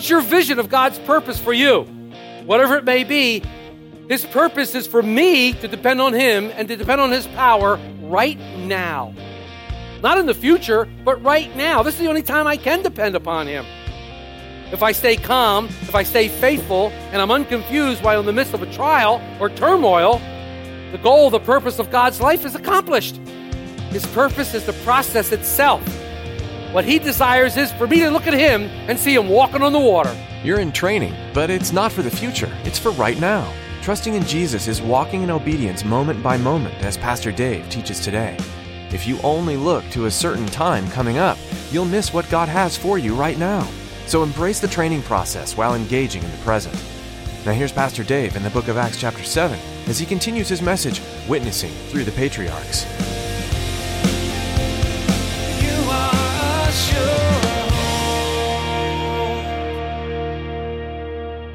What's your vision of God's purpose for you? Whatever it may be, His purpose is for me to depend on Him and to depend on His power right now. Not in the future, but right now. This is the only time I can depend upon Him. If I stay calm, if I stay faithful, and I'm unconfused while in the midst of a trial or turmoil, the goal, the purpose of God's life is accomplished. His purpose is the process itself. What He desires is for me to look at Him and see Him walking on the water. You're in training, but it's not for the future, it's for right now. Trusting in Jesus is walking in obedience moment by moment, as Pastor Dave teaches today. If you only look to a certain time coming up, you'll miss what God has for you right now. So embrace the training process while engaging in the present. Now, here's Pastor Dave in the book of Acts, chapter 7, as he continues his message, witnessing through the patriarchs.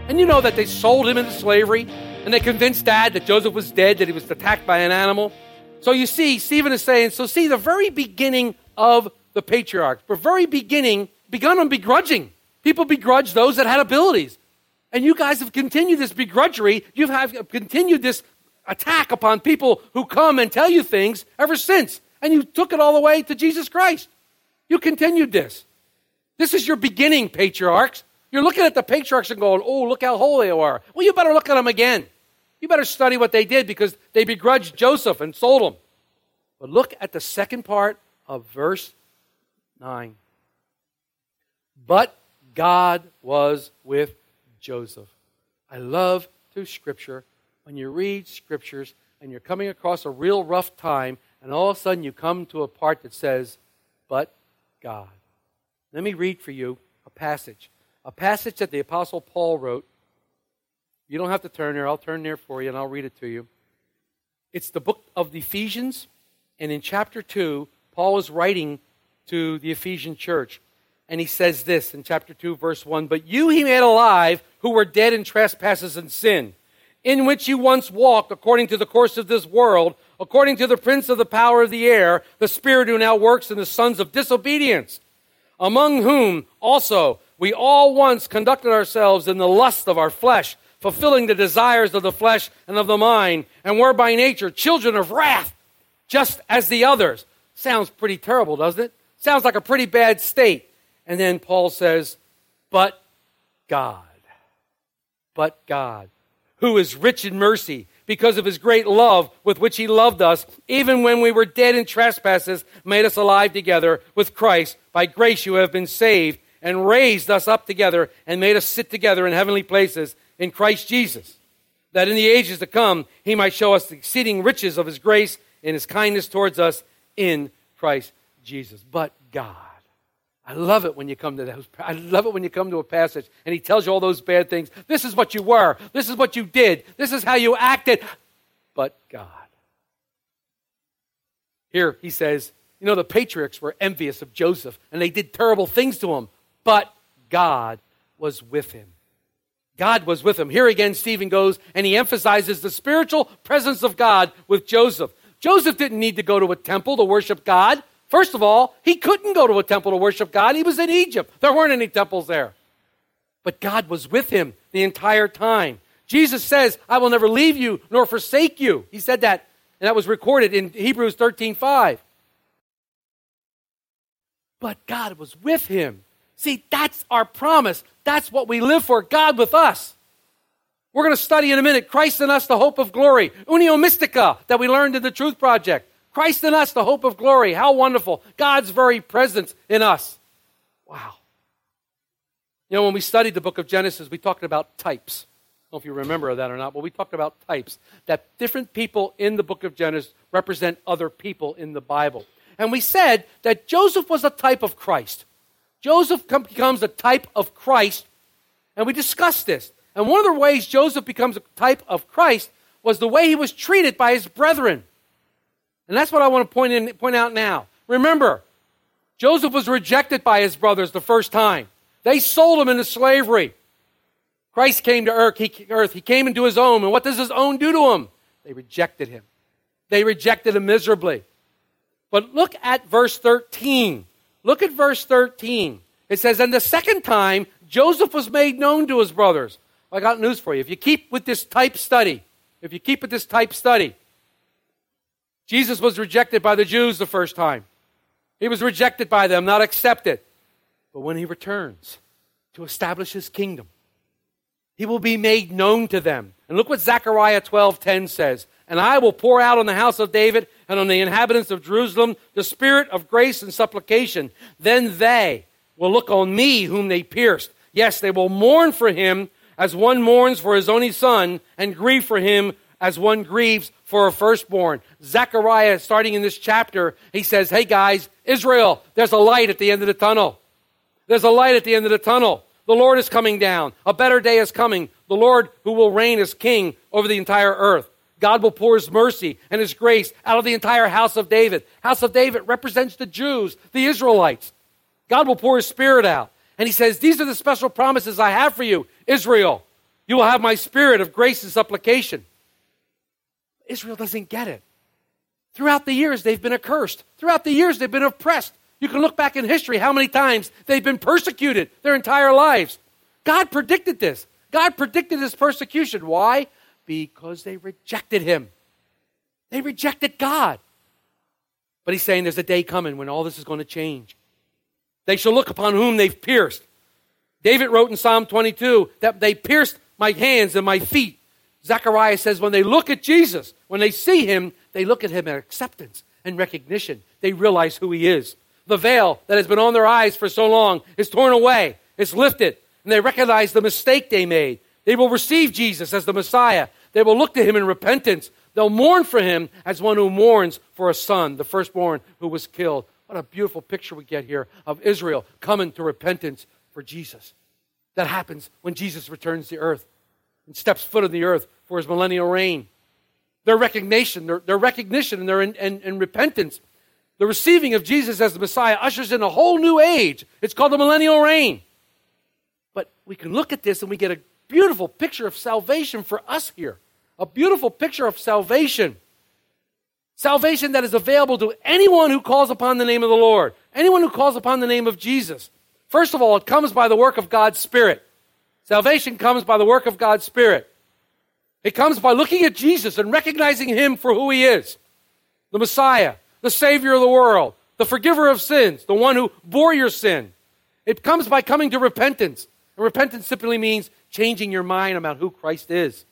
And you know that they sold him into slavery, and they convinced dad that Joseph was dead, that he was attacked by an animal. So you see, Stephen is saying, so see, the very beginning of the patriarchs, the very beginning begun on begrudging. People begrudge those that had abilities. And you guys have continued this begrudgery. You have continued this attack upon people who come and tell you things ever since. And you took it all the way to Jesus Christ. You continued this. This is your beginning, patriarchs. You're looking at the patriarchs and going, oh, look how holy they are. Well, you better look at them again. You better study what they did because they begrudged Joseph and sold him. But look at the second part of verse 9. But God was with Joseph. I love through Scripture when you read Scriptures and you're coming across a real rough time, and all of a sudden you come to a part that says, But God. Let me read for you a passage. A passage that the Apostle Paul wrote. You don't have to turn there. I'll turn there for you and I'll read it to you. It's the book of the Ephesians, and in chapter 2, Paul is writing to the Ephesian church. And he says this in chapter 2, verse 1 But you he made alive who were dead in trespasses and sin, in which you once walked according to the course of this world, according to the prince of the power of the air, the spirit who now works in the sons of disobedience, among whom also we all once conducted ourselves in the lust of our flesh, fulfilling the desires of the flesh and of the mind, and were by nature children of wrath, just as the others. Sounds pretty terrible, doesn't it? Sounds like a pretty bad state. And then Paul says, But God, but God, who is rich in mercy, because of his great love with which he loved us, even when we were dead in trespasses, made us alive together with Christ. By grace you have been saved, and raised us up together, and made us sit together in heavenly places in Christ Jesus, that in the ages to come he might show us the exceeding riches of his grace and his kindness towards us in Christ Jesus. But God. I love it when you come to those. I love it when you come to a passage and he tells you all those bad things. This is what you were. This is what you did. This is how you acted. But God. Here he says, you know, the patriarchs were envious of Joseph and they did terrible things to him. But God was with him. God was with him. Here again, Stephen goes and he emphasizes the spiritual presence of God with Joseph. Joseph didn't need to go to a temple to worship God. First of all, he couldn't go to a temple to worship God. He was in Egypt. There weren't any temples there. But God was with him the entire time. Jesus says, I will never leave you nor forsake you. He said that, and that was recorded in Hebrews 13 5. But God was with him. See, that's our promise. That's what we live for God with us. We're going to study in a minute Christ in us, the hope of glory. Unio Mystica, that we learned in the Truth Project. Christ in us, the hope of glory. How wonderful. God's very presence in us. Wow. You know, when we studied the book of Genesis, we talked about types. I don't know if you remember that or not, but we talked about types. That different people in the book of Genesis represent other people in the Bible. And we said that Joseph was a type of Christ. Joseph com- becomes a type of Christ, and we discussed this. And one of the ways Joseph becomes a type of Christ was the way he was treated by his brethren. And that's what I want to point, in, point out now. Remember, Joseph was rejected by his brothers the first time. They sold him into slavery. Christ came to earth he, earth. he came into his own. And what does his own do to him? They rejected him. They rejected him miserably. But look at verse 13. Look at verse 13. It says, And the second time, Joseph was made known to his brothers. I got news for you. If you keep with this type study, if you keep with this type study, Jesus was rejected by the Jews the first time. He was rejected by them, not accepted. But when he returns to establish his kingdom, he will be made known to them. And look what Zechariah 12:10 says, "And I will pour out on the house of David and on the inhabitants of Jerusalem the spirit of grace and supplication. Then they will look on me whom they pierced. Yes, they will mourn for him as one mourns for his only son and grieve for him as one grieves for a firstborn." Zechariah starting in this chapter, he says, "Hey guys, Israel, there's a light at the end of the tunnel. There's a light at the end of the tunnel. The Lord is coming down. A better day is coming. The Lord who will reign as king over the entire earth. God will pour his mercy and his grace out of the entire house of David. House of David represents the Jews, the Israelites. God will pour his spirit out. And he says, These are the special promises I have for you, Israel. You will have my spirit of grace and supplication. Israel doesn't get it. Throughout the years, they've been accursed. Throughout the years, they've been oppressed. You can look back in history how many times they've been persecuted their entire lives. God predicted this. God predicted this persecution. Why? Because they rejected him. They rejected God. But he's saying there's a day coming when all this is going to change. They shall look upon whom they've pierced. David wrote in Psalm 22 that they pierced my hands and my feet. Zechariah says when they look at Jesus, when they see him, they look at him in acceptance and recognition. They realize who he is. The veil that has been on their eyes for so long is torn away, it's lifted, and they recognize the mistake they made. They will receive Jesus as the Messiah. They will look to him in repentance. They'll mourn for him as one who mourns for a son, the firstborn who was killed. What a beautiful picture we get here of Israel coming to repentance for Jesus. That happens when Jesus returns to earth and steps foot on the earth for his millennial reign. Their recognition, their, their recognition and their in, and, and repentance, the receiving of Jesus as the Messiah ushers in a whole new age. It's called the millennial reign. But we can look at this and we get a beautiful picture of salvation for us here. A beautiful picture of salvation. Salvation that is available to anyone who calls upon the name of the Lord, anyone who calls upon the name of Jesus. First of all, it comes by the work of God's Spirit. Salvation comes by the work of God's Spirit. It comes by looking at Jesus and recognizing him for who he is the Messiah, the Savior of the world, the forgiver of sins, the one who bore your sin. It comes by coming to repentance. And repentance simply means changing your mind about who Christ is.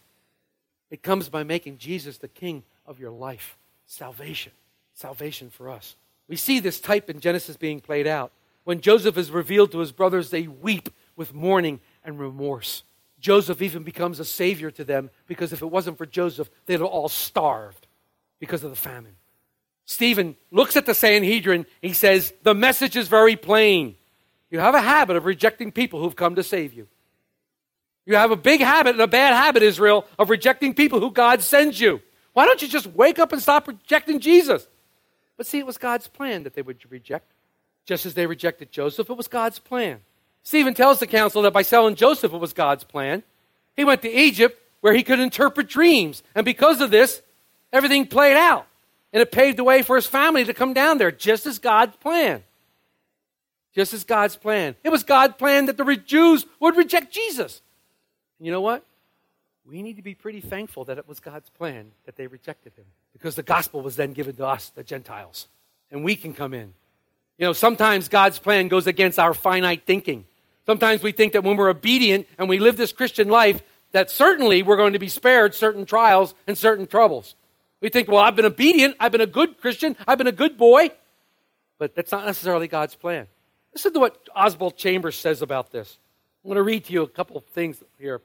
It comes by making Jesus the King of your life. Salvation. Salvation for us. We see this type in Genesis being played out. When Joseph is revealed to his brothers, they weep with mourning and remorse. Joseph even becomes a savior to them because if it wasn't for Joseph, they'd have all starved because of the famine. Stephen looks at the Sanhedrin. He says, The message is very plain. You have a habit of rejecting people who've come to save you. You have a big habit and a bad habit, Israel, of rejecting people who God sends you. Why don't you just wake up and stop rejecting Jesus? But see, it was God's plan that they would reject. Just as they rejected Joseph, it was God's plan. Stephen tells the council that by selling Joseph, it was God's plan. He went to Egypt where he could interpret dreams. And because of this, everything played out. And it paved the way for his family to come down there, just as God's plan. Just as God's plan. It was God's plan that the Jews would reject Jesus. And you know what? We need to be pretty thankful that it was God's plan that they rejected him. Because the gospel was then given to us, the Gentiles. And we can come in. You know, sometimes God's plan goes against our finite thinking. Sometimes we think that when we're obedient and we live this Christian life, that certainly we're going to be spared certain trials and certain troubles. We think, well, I've been obedient, I've been a good Christian, I've been a good boy. But that's not necessarily God's plan. Listen to what Oswald Chambers says about this. I'm going to read to you a couple of things here.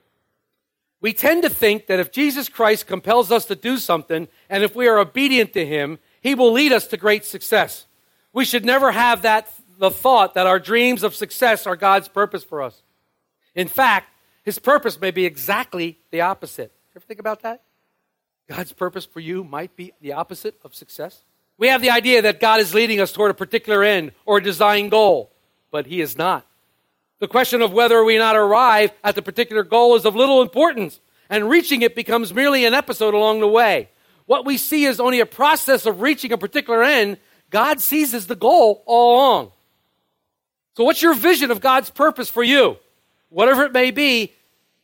We tend to think that if Jesus Christ compels us to do something, and if we are obedient to him, he will lead us to great success. We should never have that the thought that our dreams of success are God's purpose for us. In fact, his purpose may be exactly the opposite. Ever think about that? God's purpose for you might be the opposite of success. We have the idea that God is leading us toward a particular end or a designed goal, but he is not. The question of whether we not arrive at the particular goal is of little importance, and reaching it becomes merely an episode along the way. What we see is only a process of reaching a particular end. God sees as the goal all along. So, what's your vision of God's purpose for you? Whatever it may be,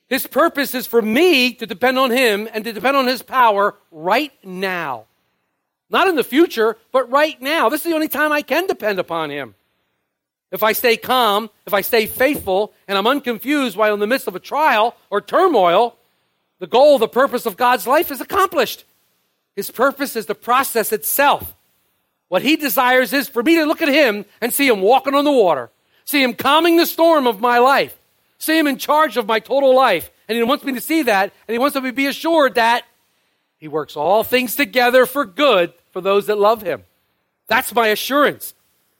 His purpose is for me to depend on Him and to depend on His power right now. Not in the future, but right now. This is the only time I can depend upon Him. If I stay calm, if I stay faithful, and I'm unconfused while in the midst of a trial or turmoil, the goal, the purpose of God's life is accomplished. His purpose is the process itself. What He desires is for me to look at Him and see Him walking on the water, see Him calming the storm of my life, see Him in charge of my total life. And He wants me to see that, and He wants me to be assured that He works all things together for good for those that love Him. That's my assurance.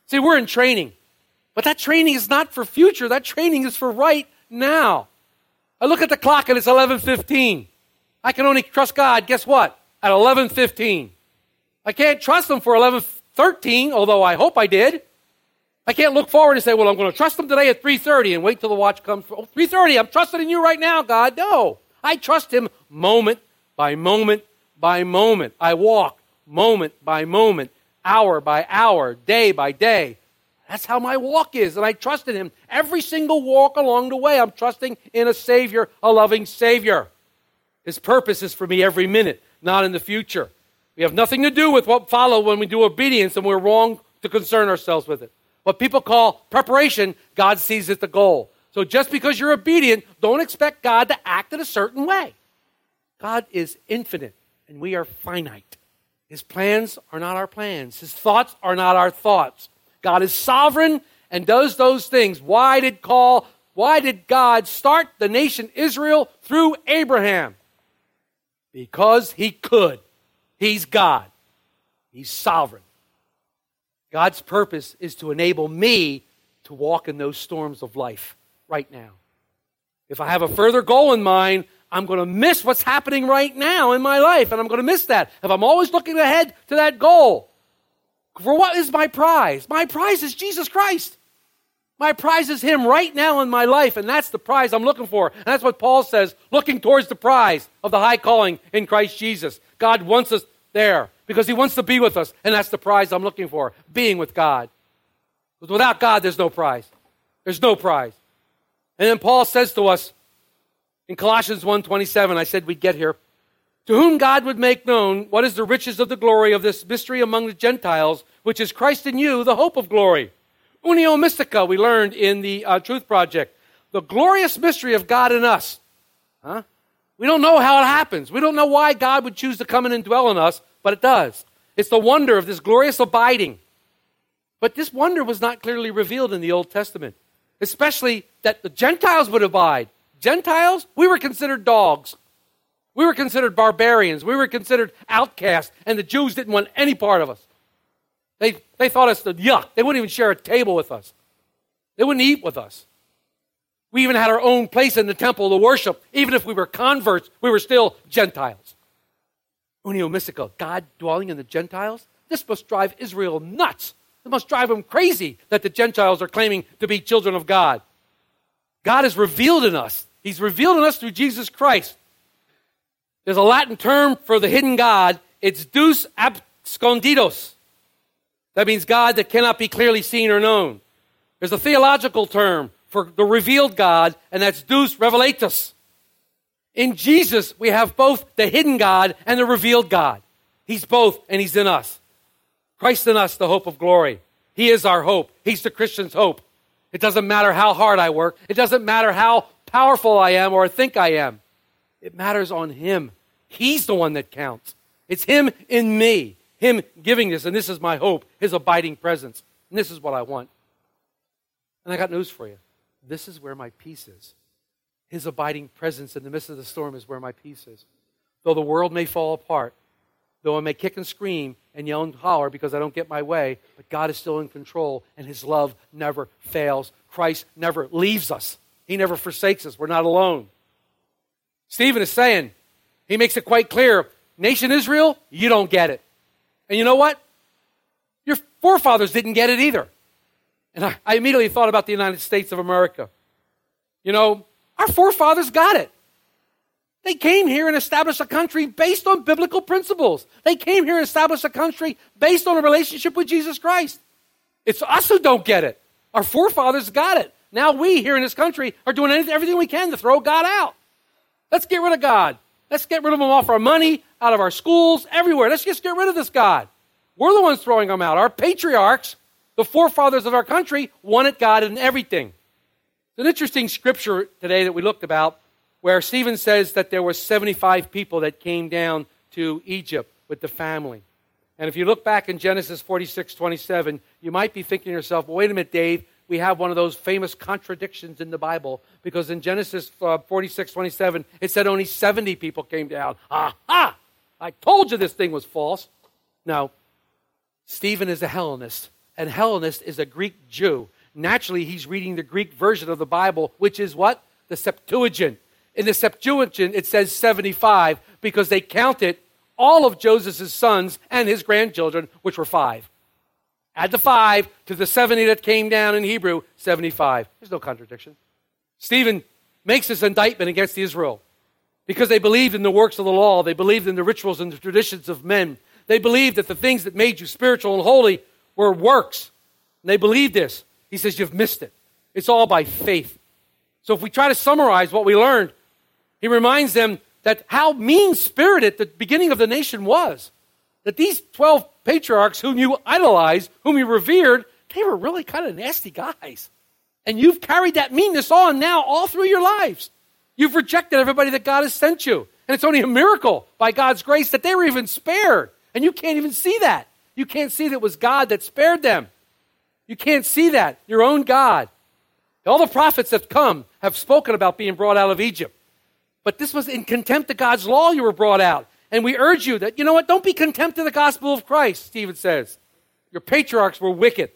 See, we're in training. But that training is not for future. That training is for right now. I look at the clock and it's 11:15. I can only trust God, guess what? At 11:15. I can't trust him for 11:13, although I hope I did. I can't look forward and say, "Well, I'm going to trust him today at 3:30 and wait till the watch comes. Oh, 3:30, I'm trusting in you right now, God." No. I trust him moment by moment by moment. I walk moment by moment, hour by hour, day by day. That's how my walk is, and I trust in Him. Every single walk along the way, I'm trusting in a Savior, a loving Savior. His purpose is for me every minute, not in the future. We have nothing to do with what follow when we do obedience, and we're wrong to concern ourselves with it. What people call preparation, God sees as the goal. So just because you're obedient, don't expect God to act in a certain way. God is infinite, and we are finite. His plans are not our plans. His thoughts are not our thoughts. God is sovereign and does those things. Why did call why did God start the nation Israel through Abraham? Because he could. He's God. He's sovereign. God's purpose is to enable me to walk in those storms of life right now. If I have a further goal in mind, I'm going to miss what's happening right now in my life, and I'm going to miss that. If I'm always looking ahead to that goal, for what is my prize? My prize is Jesus Christ. My prize is Him right now in my life, and that's the prize I'm looking for. And that's what Paul says, looking towards the prize of the high calling in Christ Jesus. God wants us there because He wants to be with us, and that's the prize I'm looking for being with God. Because without God, there's no prize. There's no prize. And then Paul says to us in Colossians 1:27, I said we'd get here, to whom God would make known what is the riches of the glory of this mystery among the Gentiles, which is Christ in you, the hope of glory. Unio mystica, we learned in the uh, Truth Project. The glorious mystery of God in us. Huh? We don't know how it happens. We don't know why God would choose to come in and dwell in us, but it does. It's the wonder of this glorious abiding. But this wonder was not clearly revealed in the Old Testament, especially that the Gentiles would abide. Gentiles, we were considered dogs. We were considered barbarians. We were considered outcasts, and the Jews didn't want any part of us. They, they thought us the yuck. They wouldn't even share a table with us. They wouldn't eat with us. We even had our own place in the temple to worship. Even if we were converts, we were still Gentiles. Unio Mystica, God dwelling in the Gentiles? This must drive Israel nuts. It must drive them crazy that the Gentiles are claiming to be children of God. God is revealed in us. He's revealed in us through Jesus Christ. There's a Latin term for the hidden God. It's Deus absconditus. That means God that cannot be clearly seen or known. There's a theological term for the revealed God, and that's Deus revelatus. In Jesus, we have both the hidden God and the revealed God. He's both, and He's in us. Christ in us, the hope of glory. He is our hope. He's the Christian's hope. It doesn't matter how hard I work. It doesn't matter how powerful I am or think I am. It matters on Him. He's the one that counts. It's Him in me, Him giving this, and this is my hope, His abiding presence. And this is what I want. And I got news for you. This is where my peace is. His abiding presence in the midst of the storm is where my peace is. Though the world may fall apart, though I may kick and scream and yell and holler because I don't get my way, but God is still in control and His love never fails. Christ never leaves us, He never forsakes us. We're not alone. Stephen is saying, he makes it quite clear nation Israel, you don't get it. And you know what? Your forefathers didn't get it either. And I, I immediately thought about the United States of America. You know, our forefathers got it. They came here and established a country based on biblical principles. They came here and established a country based on a relationship with Jesus Christ. It's us who don't get it. Our forefathers got it. Now we here in this country are doing anything, everything we can to throw God out. Let's get rid of God. Let's get rid of him off our money, out of our schools, everywhere. Let's just get rid of this God. We're the ones throwing him out. Our patriarchs, the forefathers of our country, wanted God in everything. It's an interesting scripture today that we looked about where Stephen says that there were 75 people that came down to Egypt with the family. And if you look back in Genesis 46 27, you might be thinking to yourself, well, wait a minute, Dave, we have one of those famous contradictions in the Bible because in Genesis uh, 46 27, it said only 70 people came down. Aha! I told you this thing was false. Now, Stephen is a Hellenist, and Hellenist is a Greek Jew. Naturally, he's reading the Greek version of the Bible, which is what? The Septuagint. In the Septuagint, it says 75 because they counted all of Joseph's sons and his grandchildren, which were five. Add the five to the 70 that came down in Hebrew, 75. There's no contradiction. Stephen makes this indictment against Israel because they believed in the works of the law, they believed in the rituals and the traditions of men. They believed that the things that made you spiritual and holy were works. And they believed this. He says, You've missed it. It's all by faith. So if we try to summarize what we learned, he reminds them that how mean spirited the beginning of the nation was. That these 12 patriarchs whom you idolized, whom you revered, they were really kind of nasty guys. And you've carried that meanness on now all through your lives. You've rejected everybody that God has sent you. And it's only a miracle by God's grace that they were even spared. And you can't even see that. You can't see that it was God that spared them. You can't see that. Your own God. All the prophets that come have spoken about being brought out of Egypt. But this was in contempt of God's law you were brought out. And we urge you that, you know what, don't be contempt of the gospel of Christ, Stephen says. Your patriarchs were wicked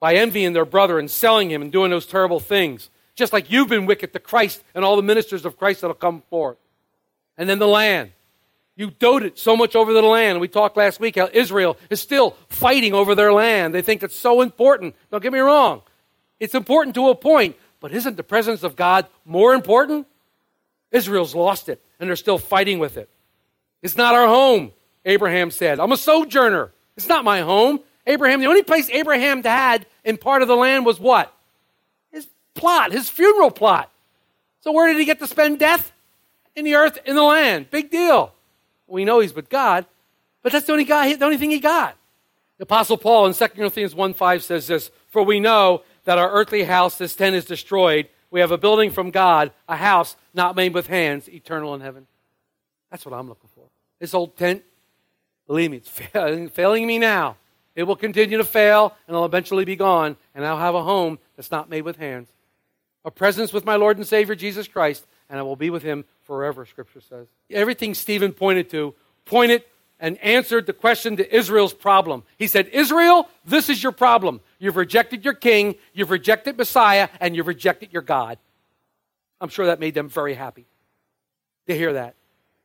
by envying their brother and selling him and doing those terrible things. Just like you've been wicked to Christ and all the ministers of Christ that'll come forth. And then the land. You doted so much over the land. We talked last week how Israel is still fighting over their land. They think it's so important. Don't get me wrong. It's important to a point, but isn't the presence of God more important? Israel's lost it, and they're still fighting with it. It's not our home, Abraham said. I'm a sojourner. It's not my home. Abraham, the only place Abraham had in part of the land was what? His plot, his funeral plot. So where did he get to spend death? In the earth, in the land. Big deal. We know he's with God, but that's the only, guy, the only thing he got. The Apostle Paul in 2 Corinthians 1 5 says this For we know that our earthly house, this tent, is destroyed. We have a building from God, a house not made with hands, eternal in heaven. That's what I'm looking for. This old tent, believe me, it's failing, failing me now. It will continue to fail, and I'll eventually be gone, and I'll have a home that's not made with hands. A presence with my Lord and Savior Jesus Christ, and I will be with him forever, Scripture says. Everything Stephen pointed to pointed and answered the question to Israel's problem. He said, Israel, this is your problem. You've rejected your king, you've rejected Messiah, and you've rejected your God. I'm sure that made them very happy to hear that.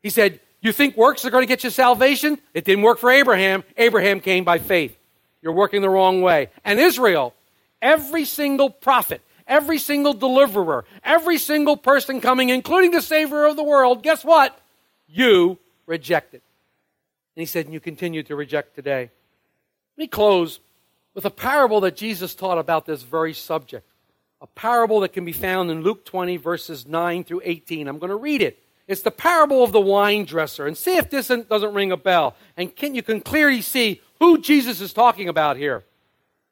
He said, You think works are going to get you salvation? It didn't work for Abraham. Abraham came by faith. You're working the wrong way. And Israel, every single prophet, every single deliverer, every single person coming, including the Savior of the world, guess what? You rejected. And he said, and you continue to reject today. Let me close with a parable that Jesus taught about this very subject. A parable that can be found in Luke 20, verses 9 through 18. I'm going to read it. It's the parable of the wine dresser. And see if this doesn't ring a bell. And can, you can clearly see who Jesus is talking about here.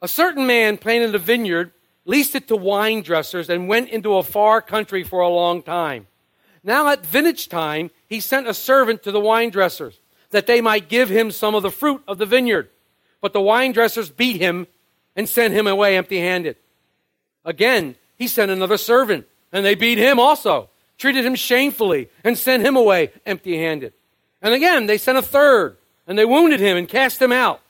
A certain man planted a vineyard, leased it to wine dressers, and went into a far country for a long time. Now at vintage time, he sent a servant to the wine dressers that they might give him some of the fruit of the vineyard. But the wine dressers beat him and sent him away empty handed. Again, he sent another servant, And they beat him also, treated him shamefully, and sent him away empty handed. And again, they sent a third, and they wounded him and cast him out.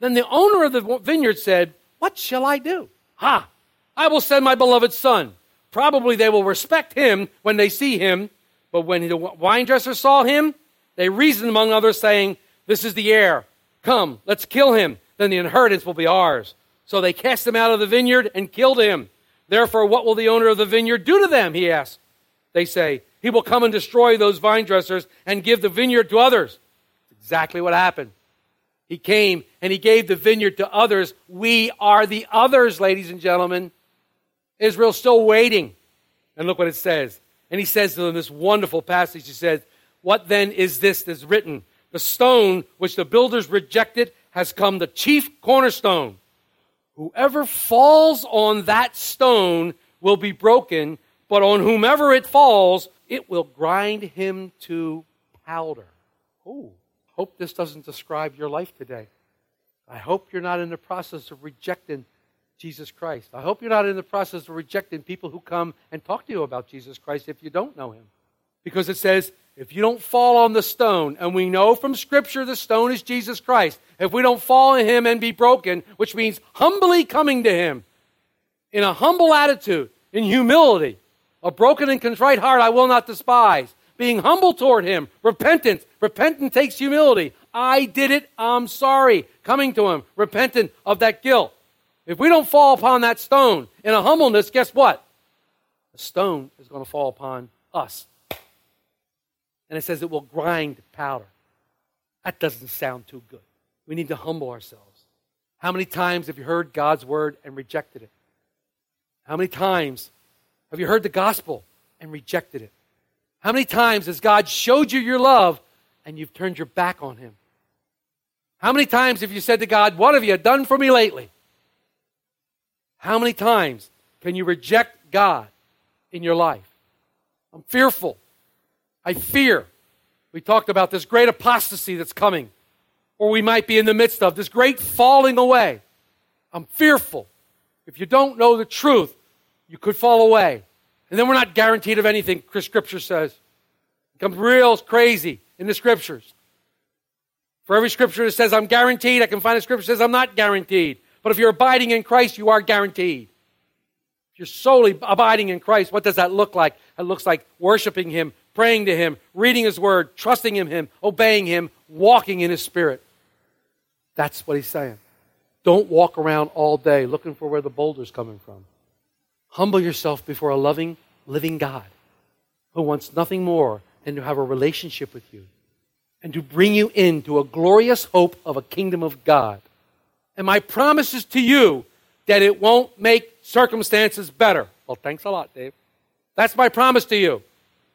Then the owner of the vineyard said, What shall I do? Ha! I will send my beloved son. Probably they will respect him when they see him. But when the wine dressers saw him, they reasoned among others, saying, This is the heir. Come, let's kill him. Then the inheritance will be ours. So they cast him out of the vineyard and killed him. Therefore, what will the owner of the vineyard do to them? He asked. They say, He will come and destroy those vine dressers and give the vineyard to others. That's Exactly what happened. He came and he gave the vineyard to others. We are the others, ladies and gentlemen. Israel's still waiting. And look what it says. And he says to them this wonderful passage. He says, What then is this that's written? The stone which the builders rejected has come the chief cornerstone. Whoever falls on that stone will be broken, but on whomever it falls, it will grind him to powder. Oh, hope this doesn't describe your life today. I hope you're not in the process of rejecting Jesus Christ. I hope you're not in the process of rejecting people who come and talk to you about Jesus Christ if you don't know him. Because it says, if you don't fall on the stone, and we know from Scripture the stone is Jesus Christ, if we don't fall on him and be broken, which means humbly coming to him in a humble attitude, in humility, a broken and contrite heart I will not despise, being humble toward him, repentance. Repentance takes humility. I did it, I'm sorry. Coming to him, repentant of that guilt. If we don't fall upon that stone in a humbleness, guess what? The stone is going to fall upon us. And it says it will grind powder. That doesn't sound too good. We need to humble ourselves. How many times have you heard God's word and rejected it? How many times have you heard the gospel and rejected it? How many times has God showed you your love and you've turned your back on him? How many times have you said to God, What have you done for me lately? How many times can you reject God in your life? I'm fearful. I fear. We talked about this great apostasy that's coming, or we might be in the midst of this great falling away. I'm fearful. If you don't know the truth, you could fall away. And then we're not guaranteed of anything, Scripture says. It becomes real crazy in the Scriptures. For every Scripture that says I'm guaranteed, I can find a Scripture that says I'm not guaranteed. But if you're abiding in Christ, you are guaranteed. If you're solely abiding in Christ, what does that look like? It looks like worshiping Him, praying to Him, reading His Word, trusting in Him, obeying Him, walking in His Spirit. That's what He's saying. Don't walk around all day looking for where the boulder's coming from. Humble yourself before a loving, living God who wants nothing more than to have a relationship with you and to bring you into a glorious hope of a kingdom of God. And my promise is to you that it won't make circumstances better. Well, thanks a lot, Dave. That's my promise to you.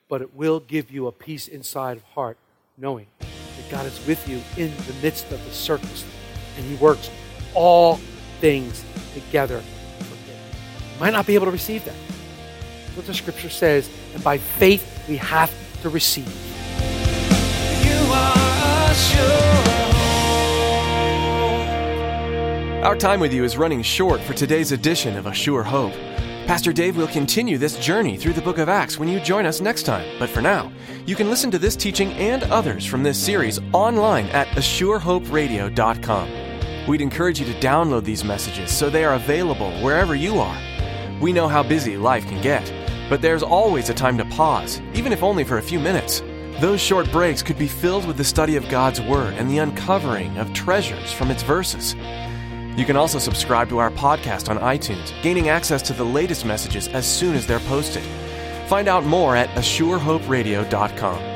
But it will give you a peace inside of heart, knowing that God is with you in the midst of the circumstance. And He works all things together for good. You might not be able to receive that. That's what the scripture says. And by faith, we have to receive. You are a Our time with you is running short for today's edition of A Sure Hope. Pastor Dave will continue this journey through the book of Acts when you join us next time. But for now, you can listen to this teaching and others from this series online at AssureHopeRadio.com. We'd encourage you to download these messages so they are available wherever you are. We know how busy life can get, but there's always a time to pause, even if only for a few minutes. Those short breaks could be filled with the study of God's Word and the uncovering of treasures from its verses. You can also subscribe to our podcast on iTunes, gaining access to the latest messages as soon as they're posted. Find out more at AssureHopeRadio.com.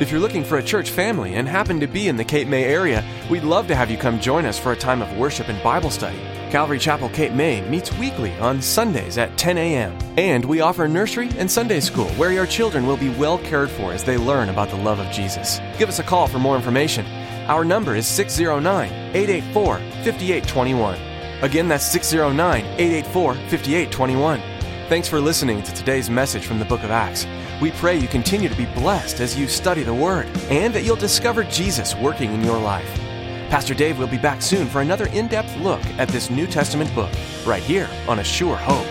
If you're looking for a church family and happen to be in the Cape May area, we'd love to have you come join us for a time of worship and Bible study. Calvary Chapel Cape May meets weekly on Sundays at 10 a.m. And we offer nursery and Sunday school where your children will be well cared for as they learn about the love of Jesus. Give us a call for more information. Our number is 609 884 5821. Again, that's 609 884 5821. Thanks for listening to today's message from the book of Acts. We pray you continue to be blessed as you study the Word and that you'll discover Jesus working in your life. Pastor Dave will be back soon for another in depth look at this New Testament book, right here on A Sure Hope.